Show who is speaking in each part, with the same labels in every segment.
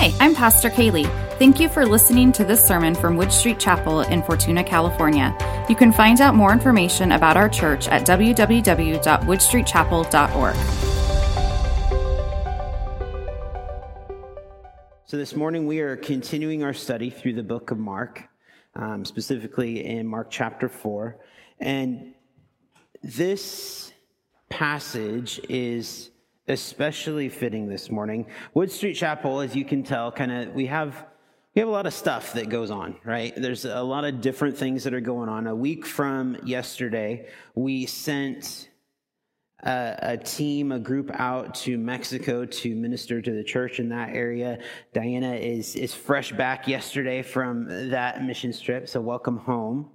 Speaker 1: Hi, I'm Pastor Kaylee. Thank you for listening to this sermon from Wood Street Chapel in Fortuna, California. You can find out more information about our church at www.woodstreetchapel.org.
Speaker 2: So, this morning we are continuing our study through the book of Mark, um, specifically in Mark chapter 4. And this passage is especially fitting this morning. Wood Street Chapel, as you can tell, kind of we have we have a lot of stuff that goes on, right? There's a lot of different things that are going on. A week from yesterday, we sent a, a, team, a group out to Mexico to minister to the church in that area. Diana is is fresh back yesterday from that mission trip, so welcome home.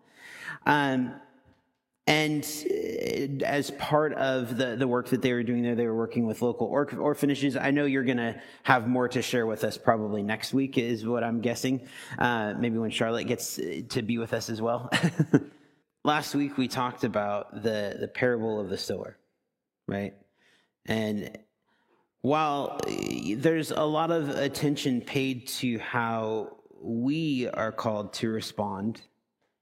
Speaker 2: Um, and uh, as part of the, the work that they were doing there, they were working with local or- orphanages. I know you're going to have more to share with us probably next week, is what I'm guessing. Uh, maybe when Charlotte gets to be with us as well. Last week, we talked about the, the parable of the sower, right? And while uh, there's a lot of attention paid to how we are called to respond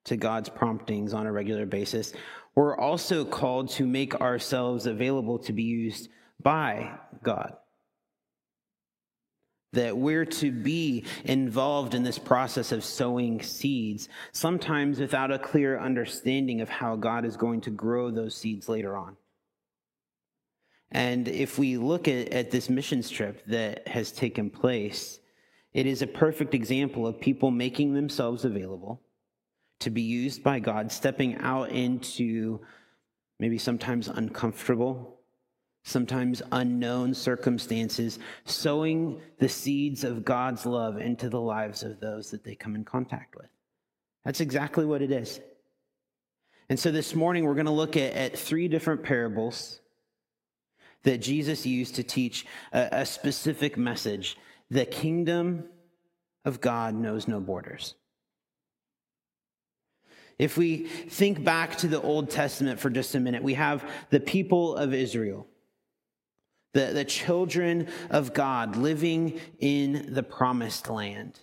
Speaker 2: to God's promptings on a regular basis, we're also called to make ourselves available to be used by God. That we're to be involved in this process of sowing seeds, sometimes without a clear understanding of how God is going to grow those seeds later on. And if we look at, at this missions trip that has taken place, it is a perfect example of people making themselves available to be used by God, stepping out into maybe sometimes uncomfortable, sometimes unknown circumstances, sowing the seeds of God's love into the lives of those that they come in contact with. That's exactly what it is. And so this morning, we're going to look at, at three different parables that Jesus used to teach a, a specific message. The kingdom of God knows no borders. If we think back to the Old Testament for just a minute, we have the people of Israel, the, the children of God living in the promised land.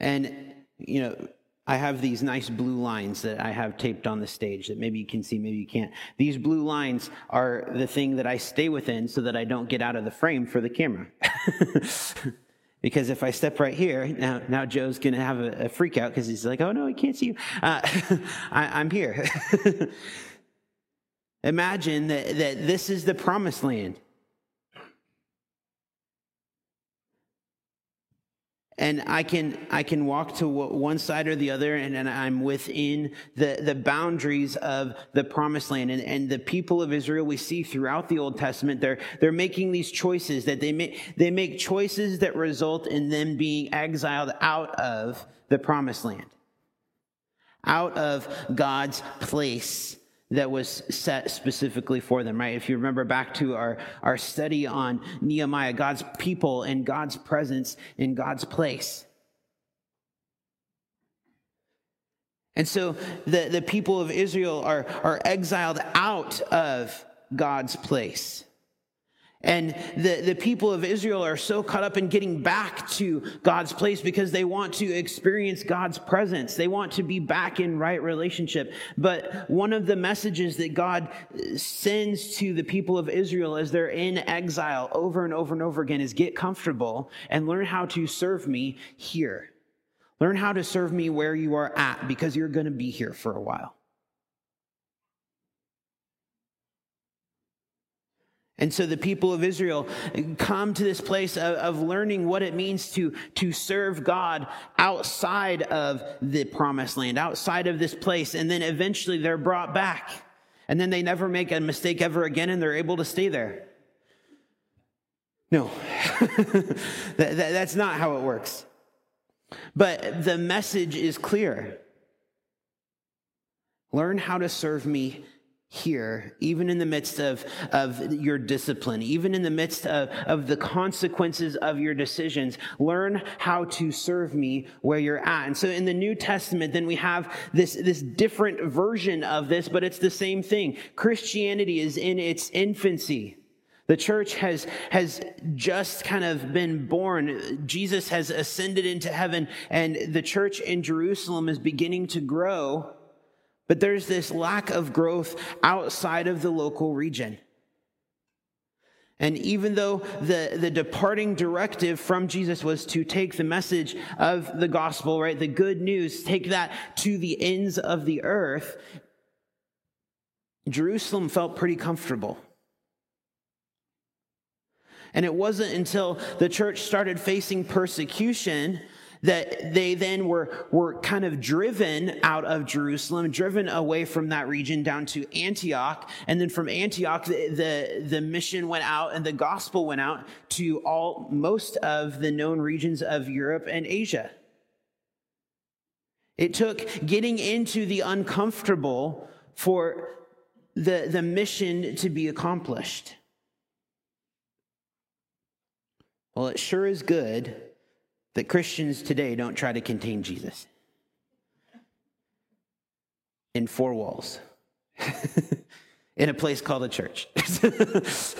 Speaker 2: And, you know, I have these nice blue lines that I have taped on the stage that maybe you can see, maybe you can't. These blue lines are the thing that I stay within so that I don't get out of the frame for the camera. Because if I step right here, now, now Joe's going to have a, a, freak out because he's like, oh no, he can't see you. Uh, I, I'm here. Imagine that, that this is the promised land. And I can I can walk to one side or the other, and, and I'm within the the boundaries of the promised land. And, and the people of Israel we see throughout the Old Testament, they're they're making these choices that they make they make choices that result in them being exiled out of the promised land, out of God's place that was set specifically for them, right? If you remember back to our, our study on Nehemiah, God's people and God's presence in God's place. And so the, the people of Israel are, are exiled out of God's place. And the, the people of Israel are so caught up in getting back to God's place because they want to experience God's presence. They want to be back in right relationship. But one of the messages that God sends to the people of Israel as they're in exile over and over and over again is get comfortable and learn how to serve me here. Learn how to serve me where you are at because you're going to be here for a while. And so the people of Israel come to this place of, of, learning what it means to, to serve God outside of the promised land, outside of this place. And then eventually they're brought back. And then they never make a mistake ever again and they're able to stay there. No, that, that, that's not how it works. But the message is clear. Learn how to serve me here, even in the midst of, of your discipline, even in the midst of, of the consequences of your decisions, learn how to serve me where you're at. And so in the New Testament, then we have this, this different version of this, but it's the same thing. Christianity is in its infancy. The church has, has just kind of been born. Jesus has ascended into heaven, and the church in Jerusalem is beginning to grow. But there's this lack of growth outside of the local region. And even though the, the departing directive from Jesus was to take the message of the gospel, right, the good news, take that to the ends of the earth, Jerusalem felt pretty comfortable. And it wasn't until the church started facing persecution that they then were, were kind of driven out of Jerusalem, driven away from that region down to Antioch. And then from Antioch, the, the, the, mission went out and the gospel went out to all, most of the known regions of Europe and Asia. It took getting into the uncomfortable for the, the mission to be accomplished. Well, it sure is good that Christians today don't try to contain Jesus in four walls in a place called a church.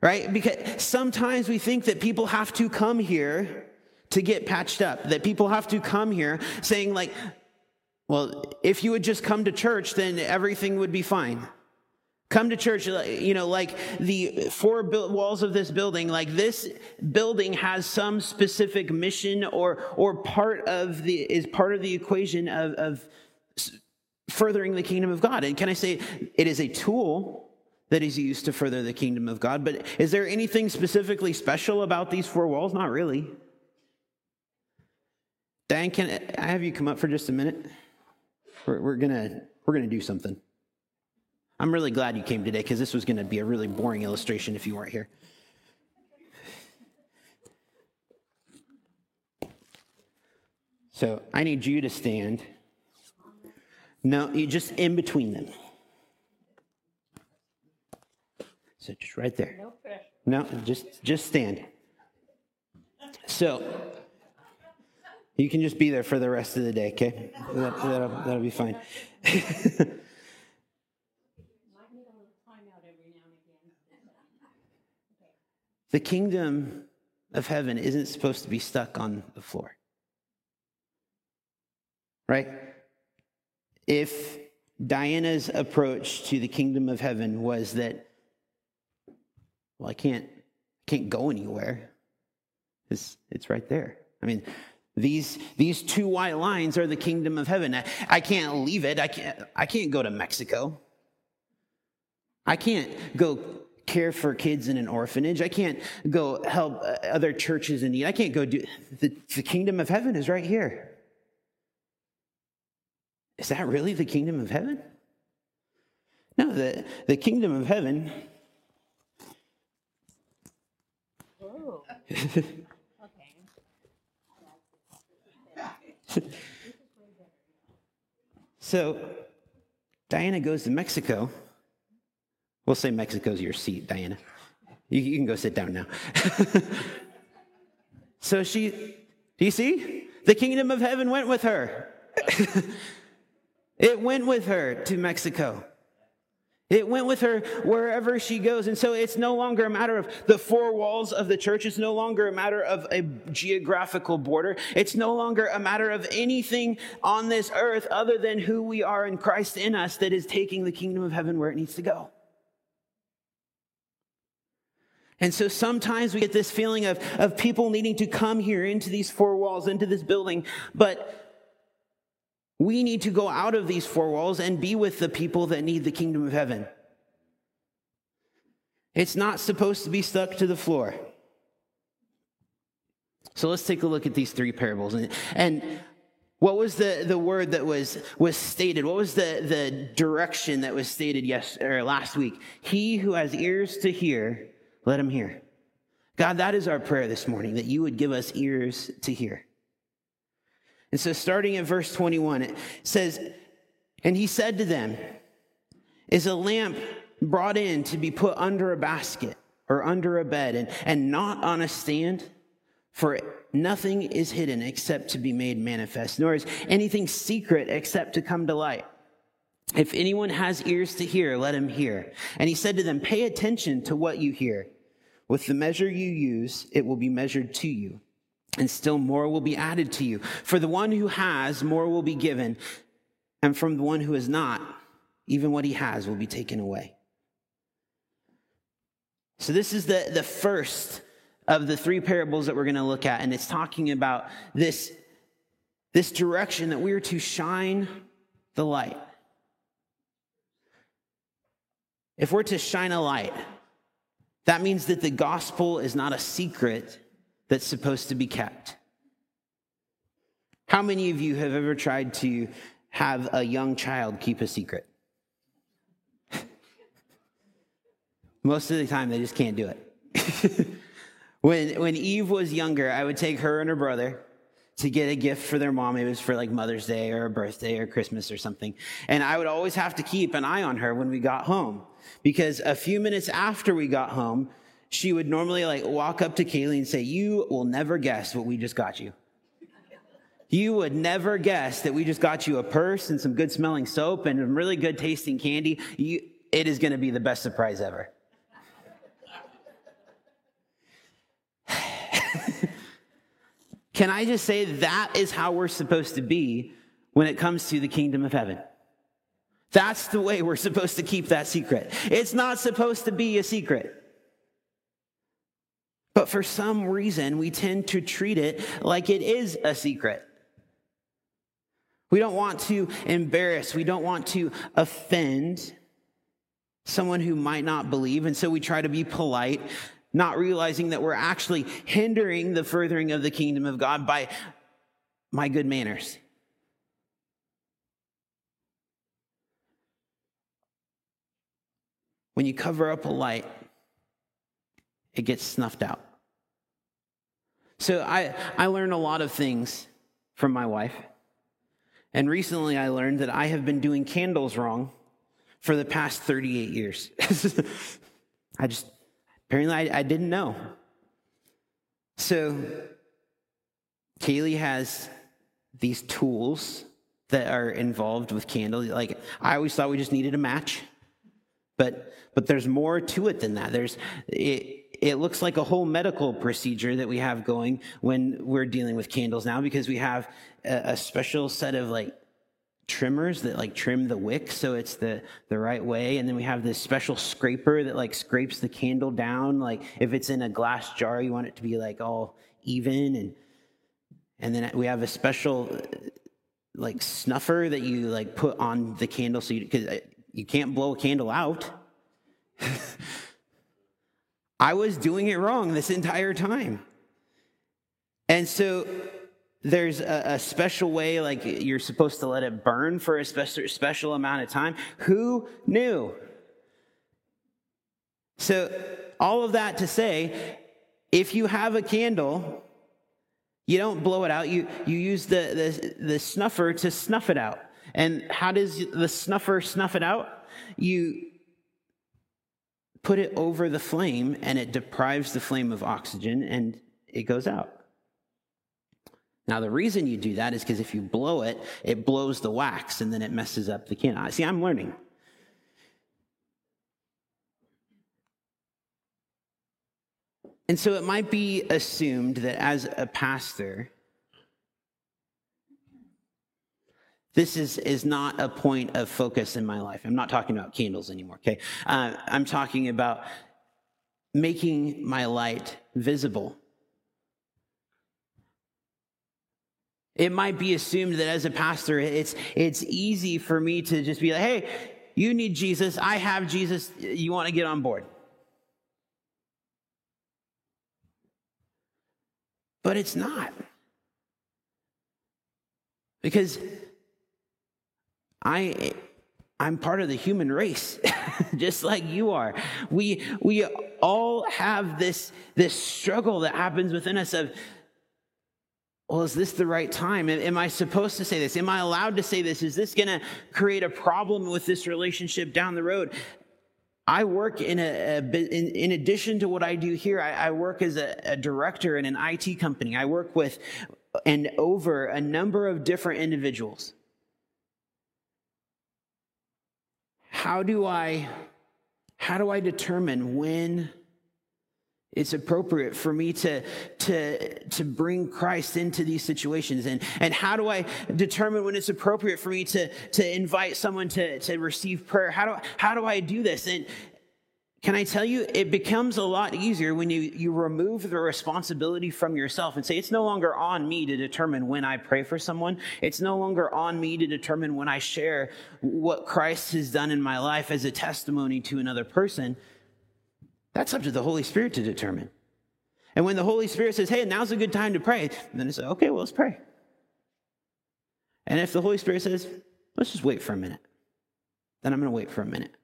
Speaker 2: right? Because sometimes we think that people have to come here to get patched up, that people have to come here saying, like, well, if you would just come to church, then everything would be fine. Come to church, you know, like the four walls of this building, like this building has some specific mission or, or part of the, is part of the equation of, of furthering the kingdom of God. And can I say it is a tool that is used to further the kingdom of God, but is there anything specifically special about these four walls? Not really. Dan, can I have you come up for just a minute? We're, we're gonna, we're gonna do something. I'm really glad you came today because this was going to be a really boring illustration if you weren't here. So I need you to stand. No, you just in between them. So just right there. No, just just stand. So you can just be there for the rest of the day, okay? That, that'll, that'll be fine. The kingdom of heaven isn't supposed to be stuck on the floor. Right? If Diana's approach to the kingdom of heaven was that, well, I can't, can't go anywhere. It's, it's right there. I mean, these, these two white lines are the kingdom of heaven. I, I can't leave it. I can't, I can't go to Mexico. I can't go care for kids in an orphanage. I can't go help uh, other churches in need. I can't go do the, the kingdom of heaven is right here. Is that really the kingdom of heaven? No, the, the kingdom of heaven. Oh. so, Diana goes to Mexico We'll say Mexico's your seat, Diana. You, you can go sit down now. so she, do you see? The kingdom of heaven went with her. it went with her to Mexico. It went with her wherever she goes. And so it's no longer a matter of the four walls of the church. It's no longer a matter of a geographical border. It's no longer a matter of anything on this earth other than who we are in Christ in us that is taking the kingdom of heaven where it needs to go. And so sometimes we get this feeling of, of people needing to come here into these four walls, into this building, but we need to go out of these four walls and be with the people that need the kingdom of heaven. It's not supposed to be stuck to the floor. So let's take a look at these three parables. And, and what was the, the word that was, was stated? What was the, the direction that was stated yes, or last week? He who has ears to hear, let him hear. God, that is our prayer this morning, that you would give us ears to hear. And so, starting at verse 21, it says, And he said to them, Is a lamp brought in to be put under a basket or under a bed and, and not on a stand? For nothing is hidden except to be made manifest, nor is anything secret except to come to light. If anyone has ears to hear, let him hear. And he said to them, Pay attention to what you hear. With the measure you use, it will be measured to you, and still more will be added to you. For the one who has, more will be given, and from the one who has not, even what he has will be taken away. So, this is the, the first of the three parables that we're going to look at, and it's talking about this, this direction that we are to shine the light. If we're to shine a light, that means that the gospel is not a secret that's supposed to be kept. How many of you have ever tried to have a young child keep a secret? Most of the time, they just can't do it. when, when Eve was younger, I would take her and her brother to get a gift for their mom. It was for like Mother's Day or a birthday or Christmas or something. And I would always have to keep an eye on her when we got home because a few minutes after we got home, she would normally like walk up to Kaylee and say, You will never guess what we just got you. You would never guess that we just got you a purse and some good smelling soap and some really good tasting candy. You, it is going to be the best surprise ever. Can I just say that is how we're supposed to be when it comes to the kingdom of heaven? That's the way we're supposed to keep that secret. It's not supposed to be a secret. But for some reason, we tend to treat it like it is a secret. We don't want to embarrass, we don't want to offend someone who might not believe. And so we try to be polite, not realizing that we're actually hindering the furthering of the kingdom of God by my good manners. When you cover up a light, it gets snuffed out. So I, I learned a lot of things from my wife. And recently I learned that I have been doing candles wrong for the past 38 years. I just, apparently, I, I didn't know. So Kaylee has these tools that are involved with candles. Like, I always thought we just needed a match. But, but there's more to it than that. There's, it, it looks like a whole medical procedure that we have going when we're dealing with candles now because we have a, a special set of like trimmers that like trim the wick so it's the the right way and then we have this special scraper that like scrapes the candle down like if it's in a glass jar you want it to be like all even and and then we have a special like snuffer that you like put on the candle so you because uh, you can't blow a candle out. I was doing it wrong this entire time. And so there's a, a, special way, like you're supposed to let it burn for a special, special amount of time. Who knew? So, all of that to say, if you have a candle, you don't blow it out, you, you use the, the, the snuffer to snuff it out. And how does the snuffer snuff it out? You put it over the flame and it deprives the flame of oxygen and it goes out. Now, the reason you do that is because if you blow it, it blows the wax and then it messes up the candle. See, I'm learning. And so it might be assumed that as a pastor, This is, is not a point of focus in my life. I'm not talking about candles anymore, okay? Uh, I'm talking about making my light visible. It might be assumed that as a pastor, it's, it's easy for me to just be like, hey, you need Jesus. I have Jesus. You want to get on board. But it's not. Because I I'm part of the human race, just like you are. We we all have this this struggle that happens within us of well, is this the right time? Am I supposed to say this? Am I allowed to say this? Is this going to create a problem with this relationship down the road? I work in a, a in, in, addition to what I do here, I, I work as a, a director in an IT company. I work with and over a number of different individuals. how do I how do I determine when it's appropriate for me to, to, to bring Christ into these situations? And, and how do I determine when it's appropriate for me to, to invite someone to, to receive prayer? How do, how do I do this? And can I tell you, it becomes a lot easier when you, you remove the responsibility from yourself and say, it's no longer on me to determine when I pray for someone. It's no longer on me to determine when I share what Christ has done in my life as a testimony to another person that's up to the Holy Spirit to determine. And when the Holy Spirit says, hey, now's a good time to pray, then it's okay, well, let's pray. And if the Holy Spirit says, let's just wait for a minute, then I'm going to wait for a minute.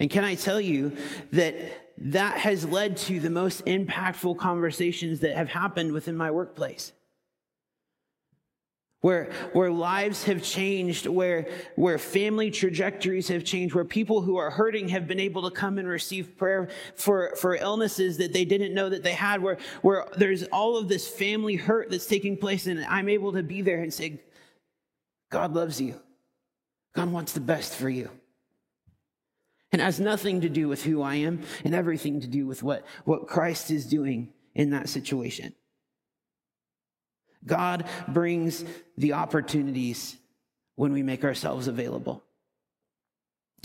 Speaker 2: And can I tell you that that has led to the most impactful conversations that have happened within my workplace? Where, where lives have changed, where, where family trajectories have changed, where people who are hurting have been able to come and receive prayer for, for illnesses that they didn't know that they had, where, where there's all of this family hurt that's taking place, and I'm able to be there and say, God loves you. God wants the best for you. And has nothing to do with who I am and everything to do with what, what Christ is doing in that situation. God brings the opportunities when we make ourselves available.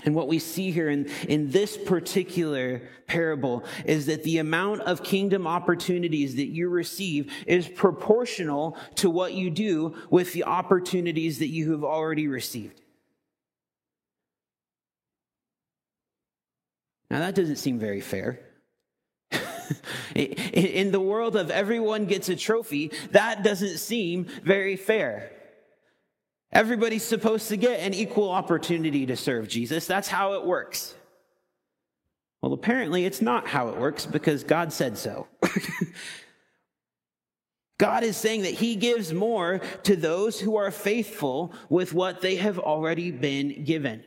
Speaker 2: And what we see here in, in this particular parable is that the amount of kingdom opportunities that you receive is proportional to what you do with the opportunities that you have already received. Now, that doesn't seem very fair. In the world of everyone gets a trophy, that doesn't seem very fair. Everybody's supposed to get an equal opportunity to serve Jesus. That's how it works. Well, apparently, it's not how it works because God said so. God is saying that He gives more to those who are faithful with what they have already been given.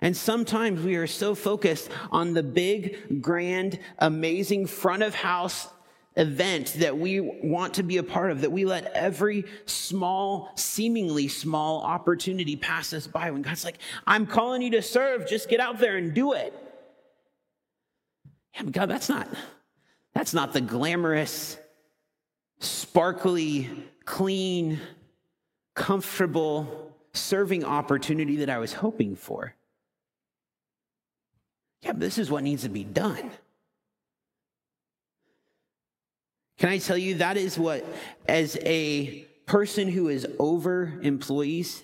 Speaker 2: And sometimes we are so focused on the big, grand, amazing front of house event that we want to be a part of that we let every small, seemingly small opportunity pass us by when God's like, I'm calling you to serve, just get out there and do it. Yeah, but God, that's not, that's not the glamorous, sparkly, clean, comfortable serving opportunity that I was hoping for. Yeah, but this is what needs to be done. Can I tell you that is what, as a person who is over employees,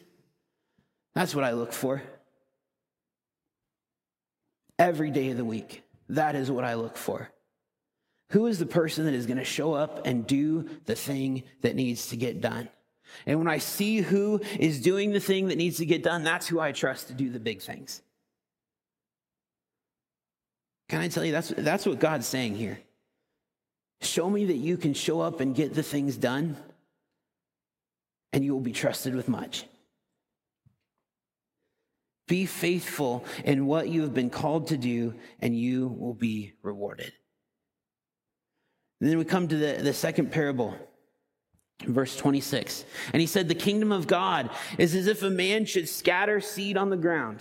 Speaker 2: that's what I look for. Every day of the week, that is what I look for. Who is the person that is going to show up and do the thing that needs to get done? And when I see who is doing the thing that needs to get done, that's who I trust to do the big things. Can I tell you, that's, that's what God's saying here. Show me that you can show up and get the things done, and you will be trusted with much. Be faithful in what you have been called to do, and you will be rewarded. And then we come to the, the second parable, verse 26. And he said, The kingdom of God is as if a man should scatter seed on the ground.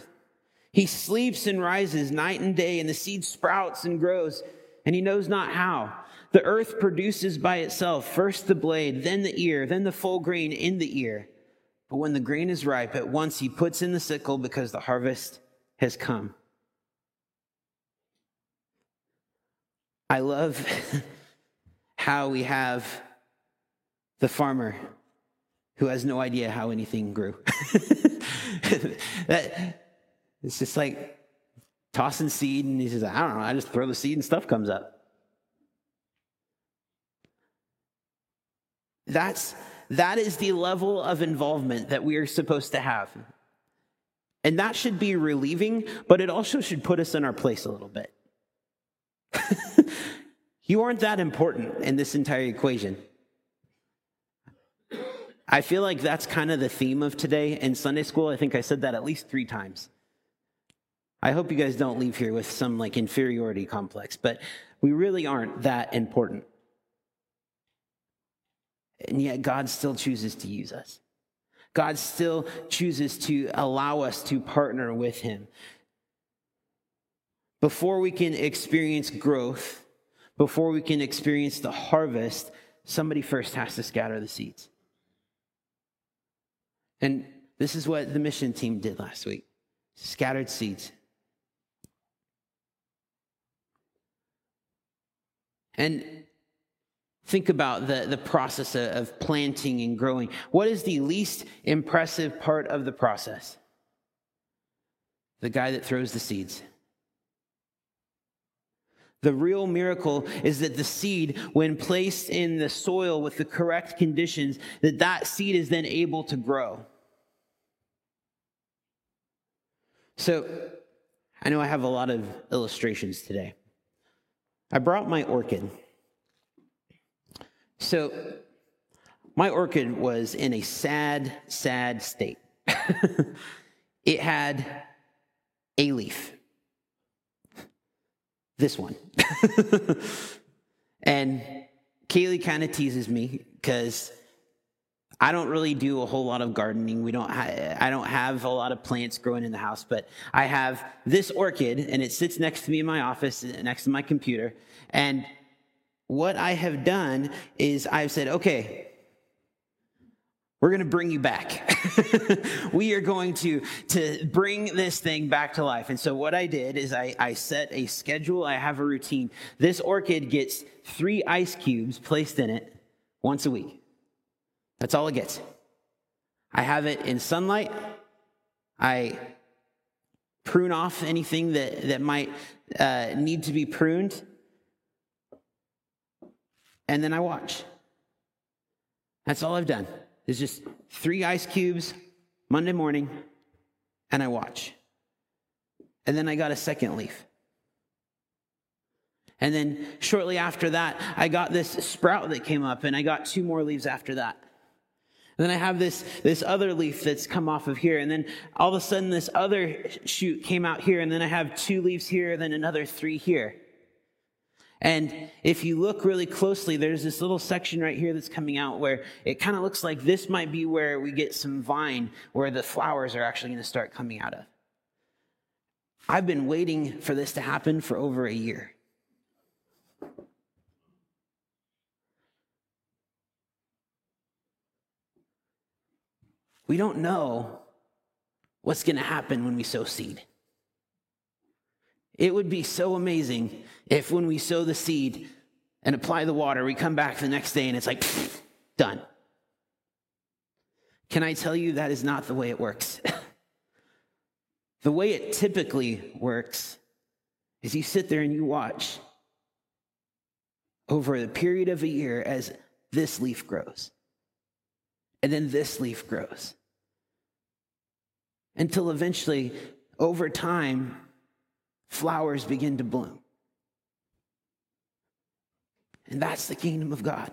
Speaker 2: He sleeps and rises night and day, and the seed sprouts and grows, and he knows not how. The earth produces by itself first the blade, then the ear, then the full grain in the ear. But when the grain is ripe, at once he puts in the sickle because the harvest has come. I love how we have the farmer who has no idea how anything grew. that, it's just like tossing seed, and he says, I don't know, I just throw the seed and stuff comes up. That's that is the level of involvement that we are supposed to have. And that should be relieving, but it also should put us in our place a little bit. you aren't that important in this entire equation. I feel like that's kind of the theme of today in Sunday school. I think I said that at least three times. I hope you guys don't leave here with some like inferiority complex, but we really aren't that important. And yet God still chooses to use us. God still chooses to allow us to partner with Him. Before we can experience growth, before we can experience the harvest, somebody first has to scatter the seeds. And this is what the mission team did last week scattered seeds. And think about the, the process of planting and growing. What is the least impressive part of the process? The guy that throws the seeds. The real miracle is that the seed, when placed in the soil with the correct conditions, that that seed is then able to grow. So, I know I have a lot of illustrations today. I brought my orchid. So, my orchid was in a sad, sad state. it had a leaf. This one. and Kaylee kind of teases me because I don't really do a whole lot of gardening. We don't. Ha- I don't have a lot of plants growing in the house, but I have this orchid, and it sits next to me in my office, next to my computer. And what I have done is I've said, okay, we're going to bring you back. we are going to, to bring this thing back to life. And so what I did is I, I set a schedule. I have a routine. This orchid gets three ice cubes placed in it once a week. That's all it gets. I have it in sunlight. I prune off anything that, that might uh, need to be pruned. And then I watch. That's all I've done. There's just three ice cubes Monday morning, and I watch. And then I got a second leaf. And then shortly after that, I got this sprout that came up, and I got two more leaves after that. And then I have this, this other leaf that's come off of here. And then all of a sudden, this other shoot came out here. And then I have two leaves here, then another three here. And if you look really closely, there's this little section right here that's coming out where it kind of looks like this might be where we get some vine where the flowers are actually going to start coming out of. I've been waiting for this to happen for over a year. We don't know what's going to happen when we sow seed. It would be so amazing if when we sow the seed and apply the water, we come back the next day and it's like, pfft, done. Can I tell you that is not the way it works? the way it typically works is you sit there and you watch over the period of a year as this leaf grows. And then this leaf grows. Until eventually, over time, flowers begin to bloom. And that's the kingdom of God.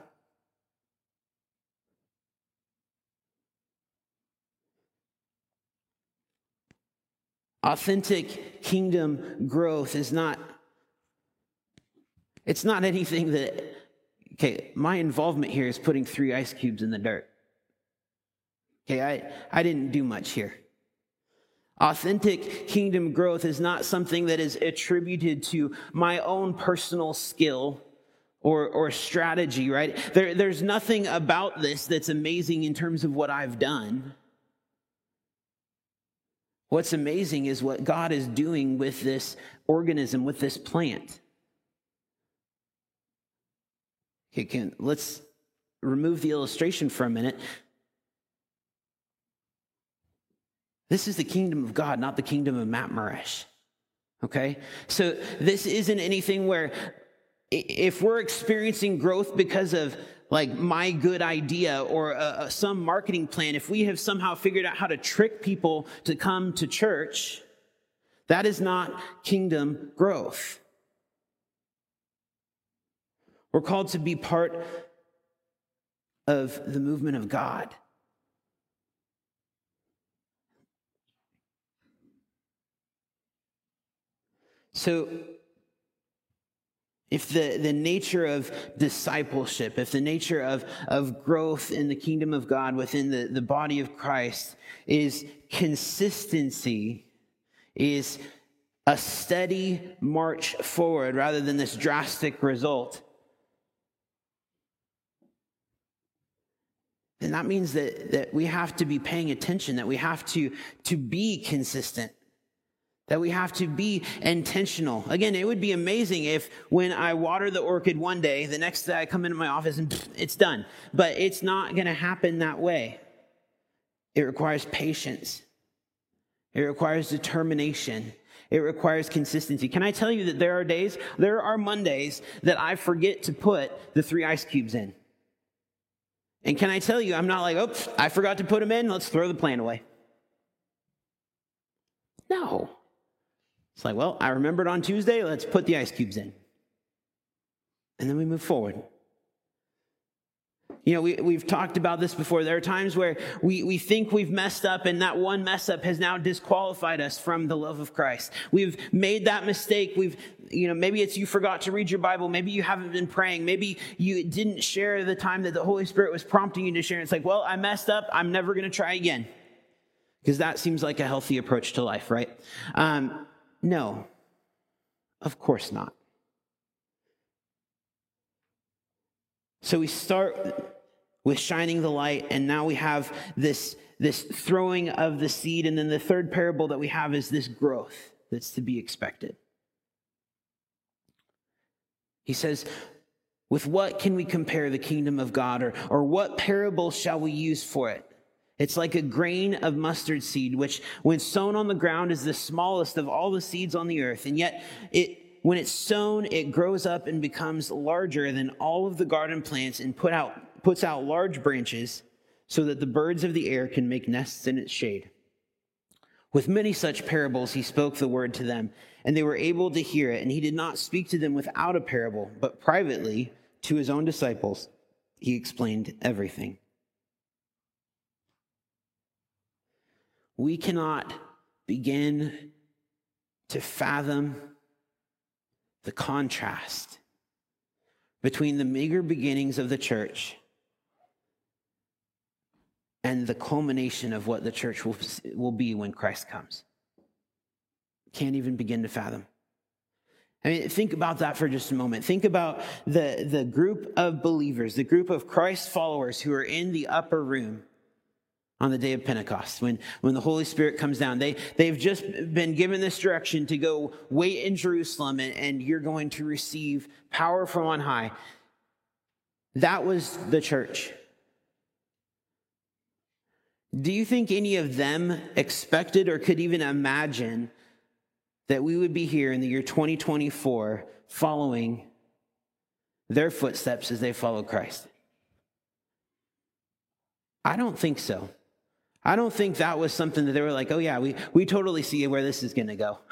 Speaker 2: Authentic kingdom growth is not it's not anything that okay, my involvement here is putting 3 ice cubes in the dirt. Okay, I I didn't do much here. Authentic kingdom growth is not something that is attributed to my own personal skill or, or strategy, right? There, there's nothing about this that's amazing in terms of what I've done. What's amazing is what God is doing with this organism, with this plant. Okay, can, let's remove the illustration for a minute. This is the kingdom of God, not the kingdom of Matt Murrish. Okay? So this isn't anything where if we're experiencing growth because of like my good idea or a, a, some marketing plan, if we have somehow figured out how to trick people to come to church, that is not kingdom growth. We're called to be part of the movement of God. So, if the, the nature of discipleship, if the nature of, of growth in the kingdom of God within the, the body of Christ is consistency, is a steady march forward rather than this drastic result, then that means that, that we have to be paying attention, that we have to, to be consistent, that we have to be intentional. Again, it would be amazing if when I water the orchid one day, the next day I come into my office and pff, it's done. But it's not going to happen that way. It requires patience, it requires determination. It requires consistency. Can I tell you that there are days, there are Mondays that I forget to put the three ice cubes in? And can I tell you, I'm not like, oops, I forgot to put them in, let's throw the plant away. No. It's like, well, I remembered on Tuesday, let's put the ice cubes in. And then we move forward. You know, we, we've talked about this before. There are times where we, we think we've messed up, and that one mess up has now disqualified us from the love of Christ. We've made that mistake. We've, you know, maybe it's you forgot to read your Bible. Maybe you haven't been praying. Maybe you didn't share the time that the Holy Spirit was prompting you to share. It's like, well, I messed up. I'm never going to try again. Because that seems like a healthy approach to life, right? Um, no, of course not. So we start with shining the light, and now we have this, this throwing of the seed. And then the third parable that we have is this growth that's to be expected. He says, With what can we compare the kingdom of God, or, or what parable shall we use for it? It's like a grain of mustard seed, which, when sown on the ground, is the smallest of all the seeds on the earth. And yet, it, when it's sown, it grows up and becomes larger than all of the garden plants and put out, puts out large branches so that the birds of the air can make nests in its shade. With many such parables, he spoke the word to them, and they were able to hear it. And he did not speak to them without a parable, but privately to his own disciples, he explained everything. We cannot begin to fathom the contrast between the meager beginnings of the church and the culmination of what the church will, will be when Christ comes. Can't even begin to fathom. I mean, think about that for just a moment. Think about the, the group of believers, the group of Christ followers who are in the upper room on the day of Pentecost, when, when the Holy Spirit comes down. They, they've just been given this direction to go wait in Jerusalem and, and you're going to receive power from on high. That was the church. Do you think any of them expected or could even imagine that we would be here in the year 2024 following their footsteps as they follow Christ? I don't think so. I don't think that was something that they were like, oh, yeah, we, we totally see where this is going to go.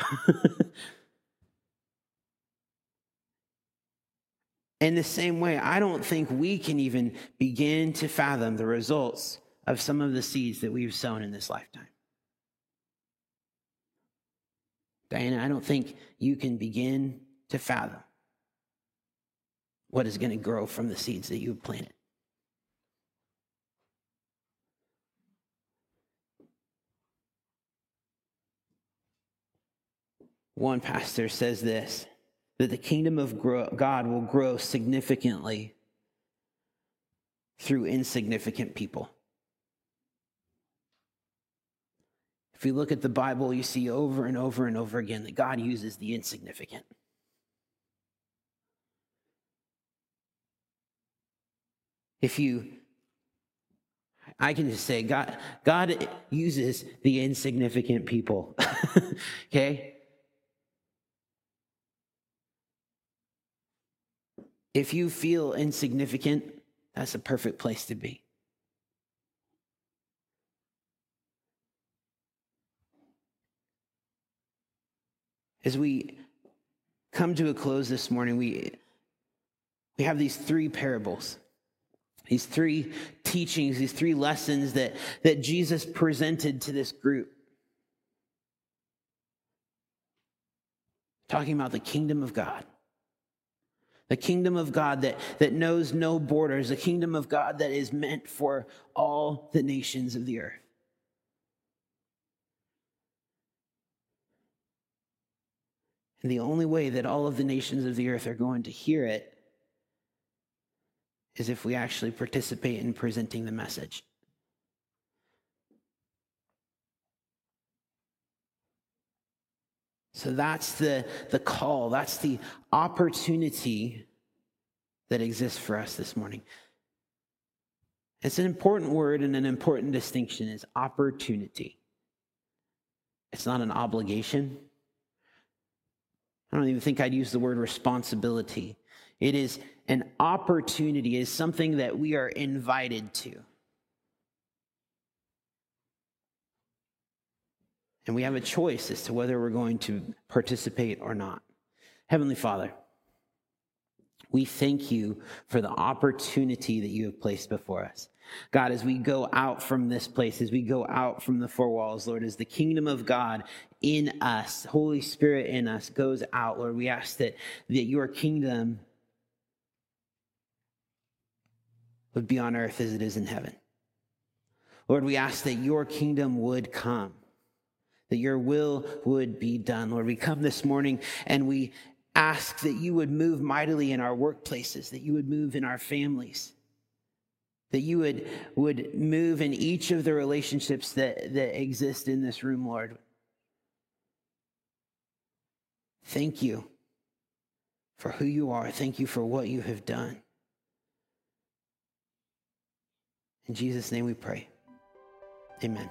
Speaker 2: In the same way, I don't think we can even begin to fathom the results of some of the seeds that we've sown in this lifetime. Diana, I don't think you can begin to fathom what is going to grow from the seeds that you've planted. One pastor says this that the kingdom of God will grow significantly through insignificant people. If you look at the Bible, you see over and over and over again that God uses the insignificant. If you, I can just say, God, God uses the insignificant people. okay? If you feel insignificant, that's a perfect place to be. As we come to a close this morning, we, we have these three parables, these three teachings, these three lessons that, that Jesus presented to this group. Talking about the kingdom of God The kingdom of God that, that knows no borders, the kingdom of God that is meant for all the nations of the earth. And the only way that all of the nations of the earth are going to hear it is if we actually participate in presenting the message. So that's the, the call, that's the opportunity that exists for us this morning. It's an important word and an important distinction is opportunity. It's not an obligation. I don't even think I'd use the word responsibility. It is an opportunity, it is something that we are invited to. And we have a choice as to whether we're going to participate or not. Heavenly Father, we thank you for the opportunity that you have placed before us. God, as we go out from this place, as we go out from the four walls, Lord, as the kingdom of God in us, Holy Spirit in us goes out, Lord, we ask that, that your kingdom would be on earth as it is in heaven. Lord, we ask that your kingdom would come that your will would be done. Lord, we come this morning and we ask that you would move mightily in our workplaces, that you would move in our families, that you would, would move in each of the relationships that, that exist in this room, Lord. Thank you for who you are. Thank you for what you have done. In Jesus' name we pray. Amen.